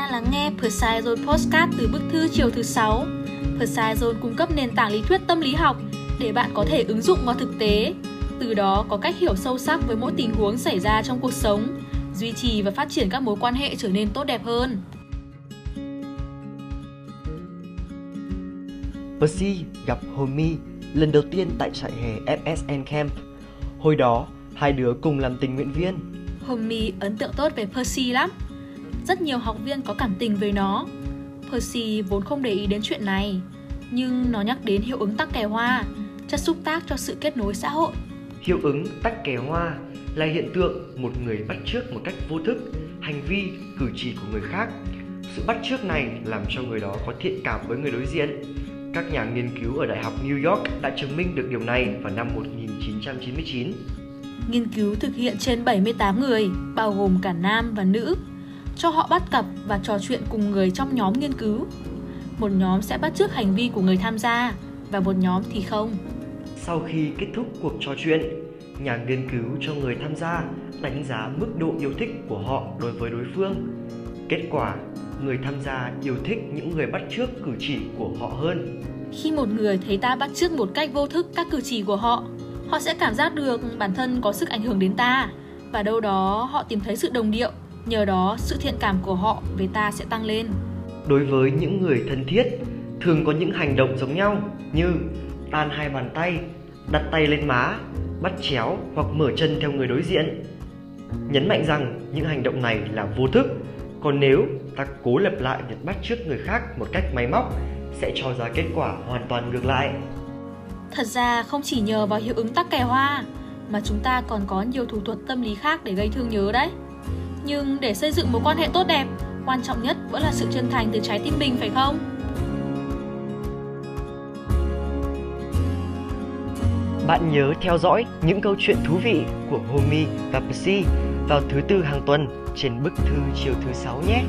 đang lắng nghe Persai Zone Postcard từ bức thư chiều thứ 6. Persai Zone cung cấp nền tảng lý thuyết tâm lý học để bạn có thể ứng dụng vào thực tế, từ đó có cách hiểu sâu sắc với mỗi tình huống xảy ra trong cuộc sống, duy trì và phát triển các mối quan hệ trở nên tốt đẹp hơn. Percy gặp Homie lần đầu tiên tại trại hè FSN Camp. Hồi đó, hai đứa cùng làm tình nguyện viên. Homie ấn tượng tốt về Percy lắm. Rất nhiều học viên có cảm tình với nó. Percy vốn không để ý đến chuyện này, nhưng nó nhắc đến hiệu ứng tắc kè hoa, chất xúc tác cho sự kết nối xã hội. Hiệu ứng tắc kè hoa là hiện tượng một người bắt chước một cách vô thức hành vi, cử chỉ của người khác. Sự bắt chước này làm cho người đó có thiện cảm với người đối diện. Các nhà nghiên cứu ở Đại học New York đã chứng minh được điều này vào năm 1999. Nghiên cứu thực hiện trên 78 người, bao gồm cả nam và nữ, cho họ bắt cặp và trò chuyện cùng người trong nhóm nghiên cứu. Một nhóm sẽ bắt chước hành vi của người tham gia và một nhóm thì không. Sau khi kết thúc cuộc trò chuyện, nhà nghiên cứu cho người tham gia đánh giá mức độ yêu thích của họ đối với đối phương. Kết quả, người tham gia yêu thích những người bắt chước cử chỉ của họ hơn. Khi một người thấy ta bắt chước một cách vô thức các cử chỉ của họ, họ sẽ cảm giác được bản thân có sức ảnh hưởng đến ta và đâu đó họ tìm thấy sự đồng điệu, nhờ đó sự thiện cảm của họ về ta sẽ tăng lên. Đối với những người thân thiết, thường có những hành động giống nhau như tan hai bàn tay, đặt tay lên má, bắt chéo hoặc mở chân theo người đối diện. Nhấn mạnh rằng những hành động này là vô thức, còn nếu ta cố lặp lại việc bắt chước người khác một cách máy móc sẽ cho ra kết quả hoàn toàn ngược lại. Thật ra không chỉ nhờ vào hiệu ứng tắc kè hoa mà chúng ta còn có nhiều thủ thuật tâm lý khác để gây thương nhớ đấy. Nhưng để xây dựng mối quan hệ tốt đẹp, quan trọng nhất vẫn là sự chân thành từ trái tim mình phải không? Bạn nhớ theo dõi những câu chuyện thú vị của homi và Psy vào thứ tư hàng tuần trên bức thư chiều thứ sáu nhé.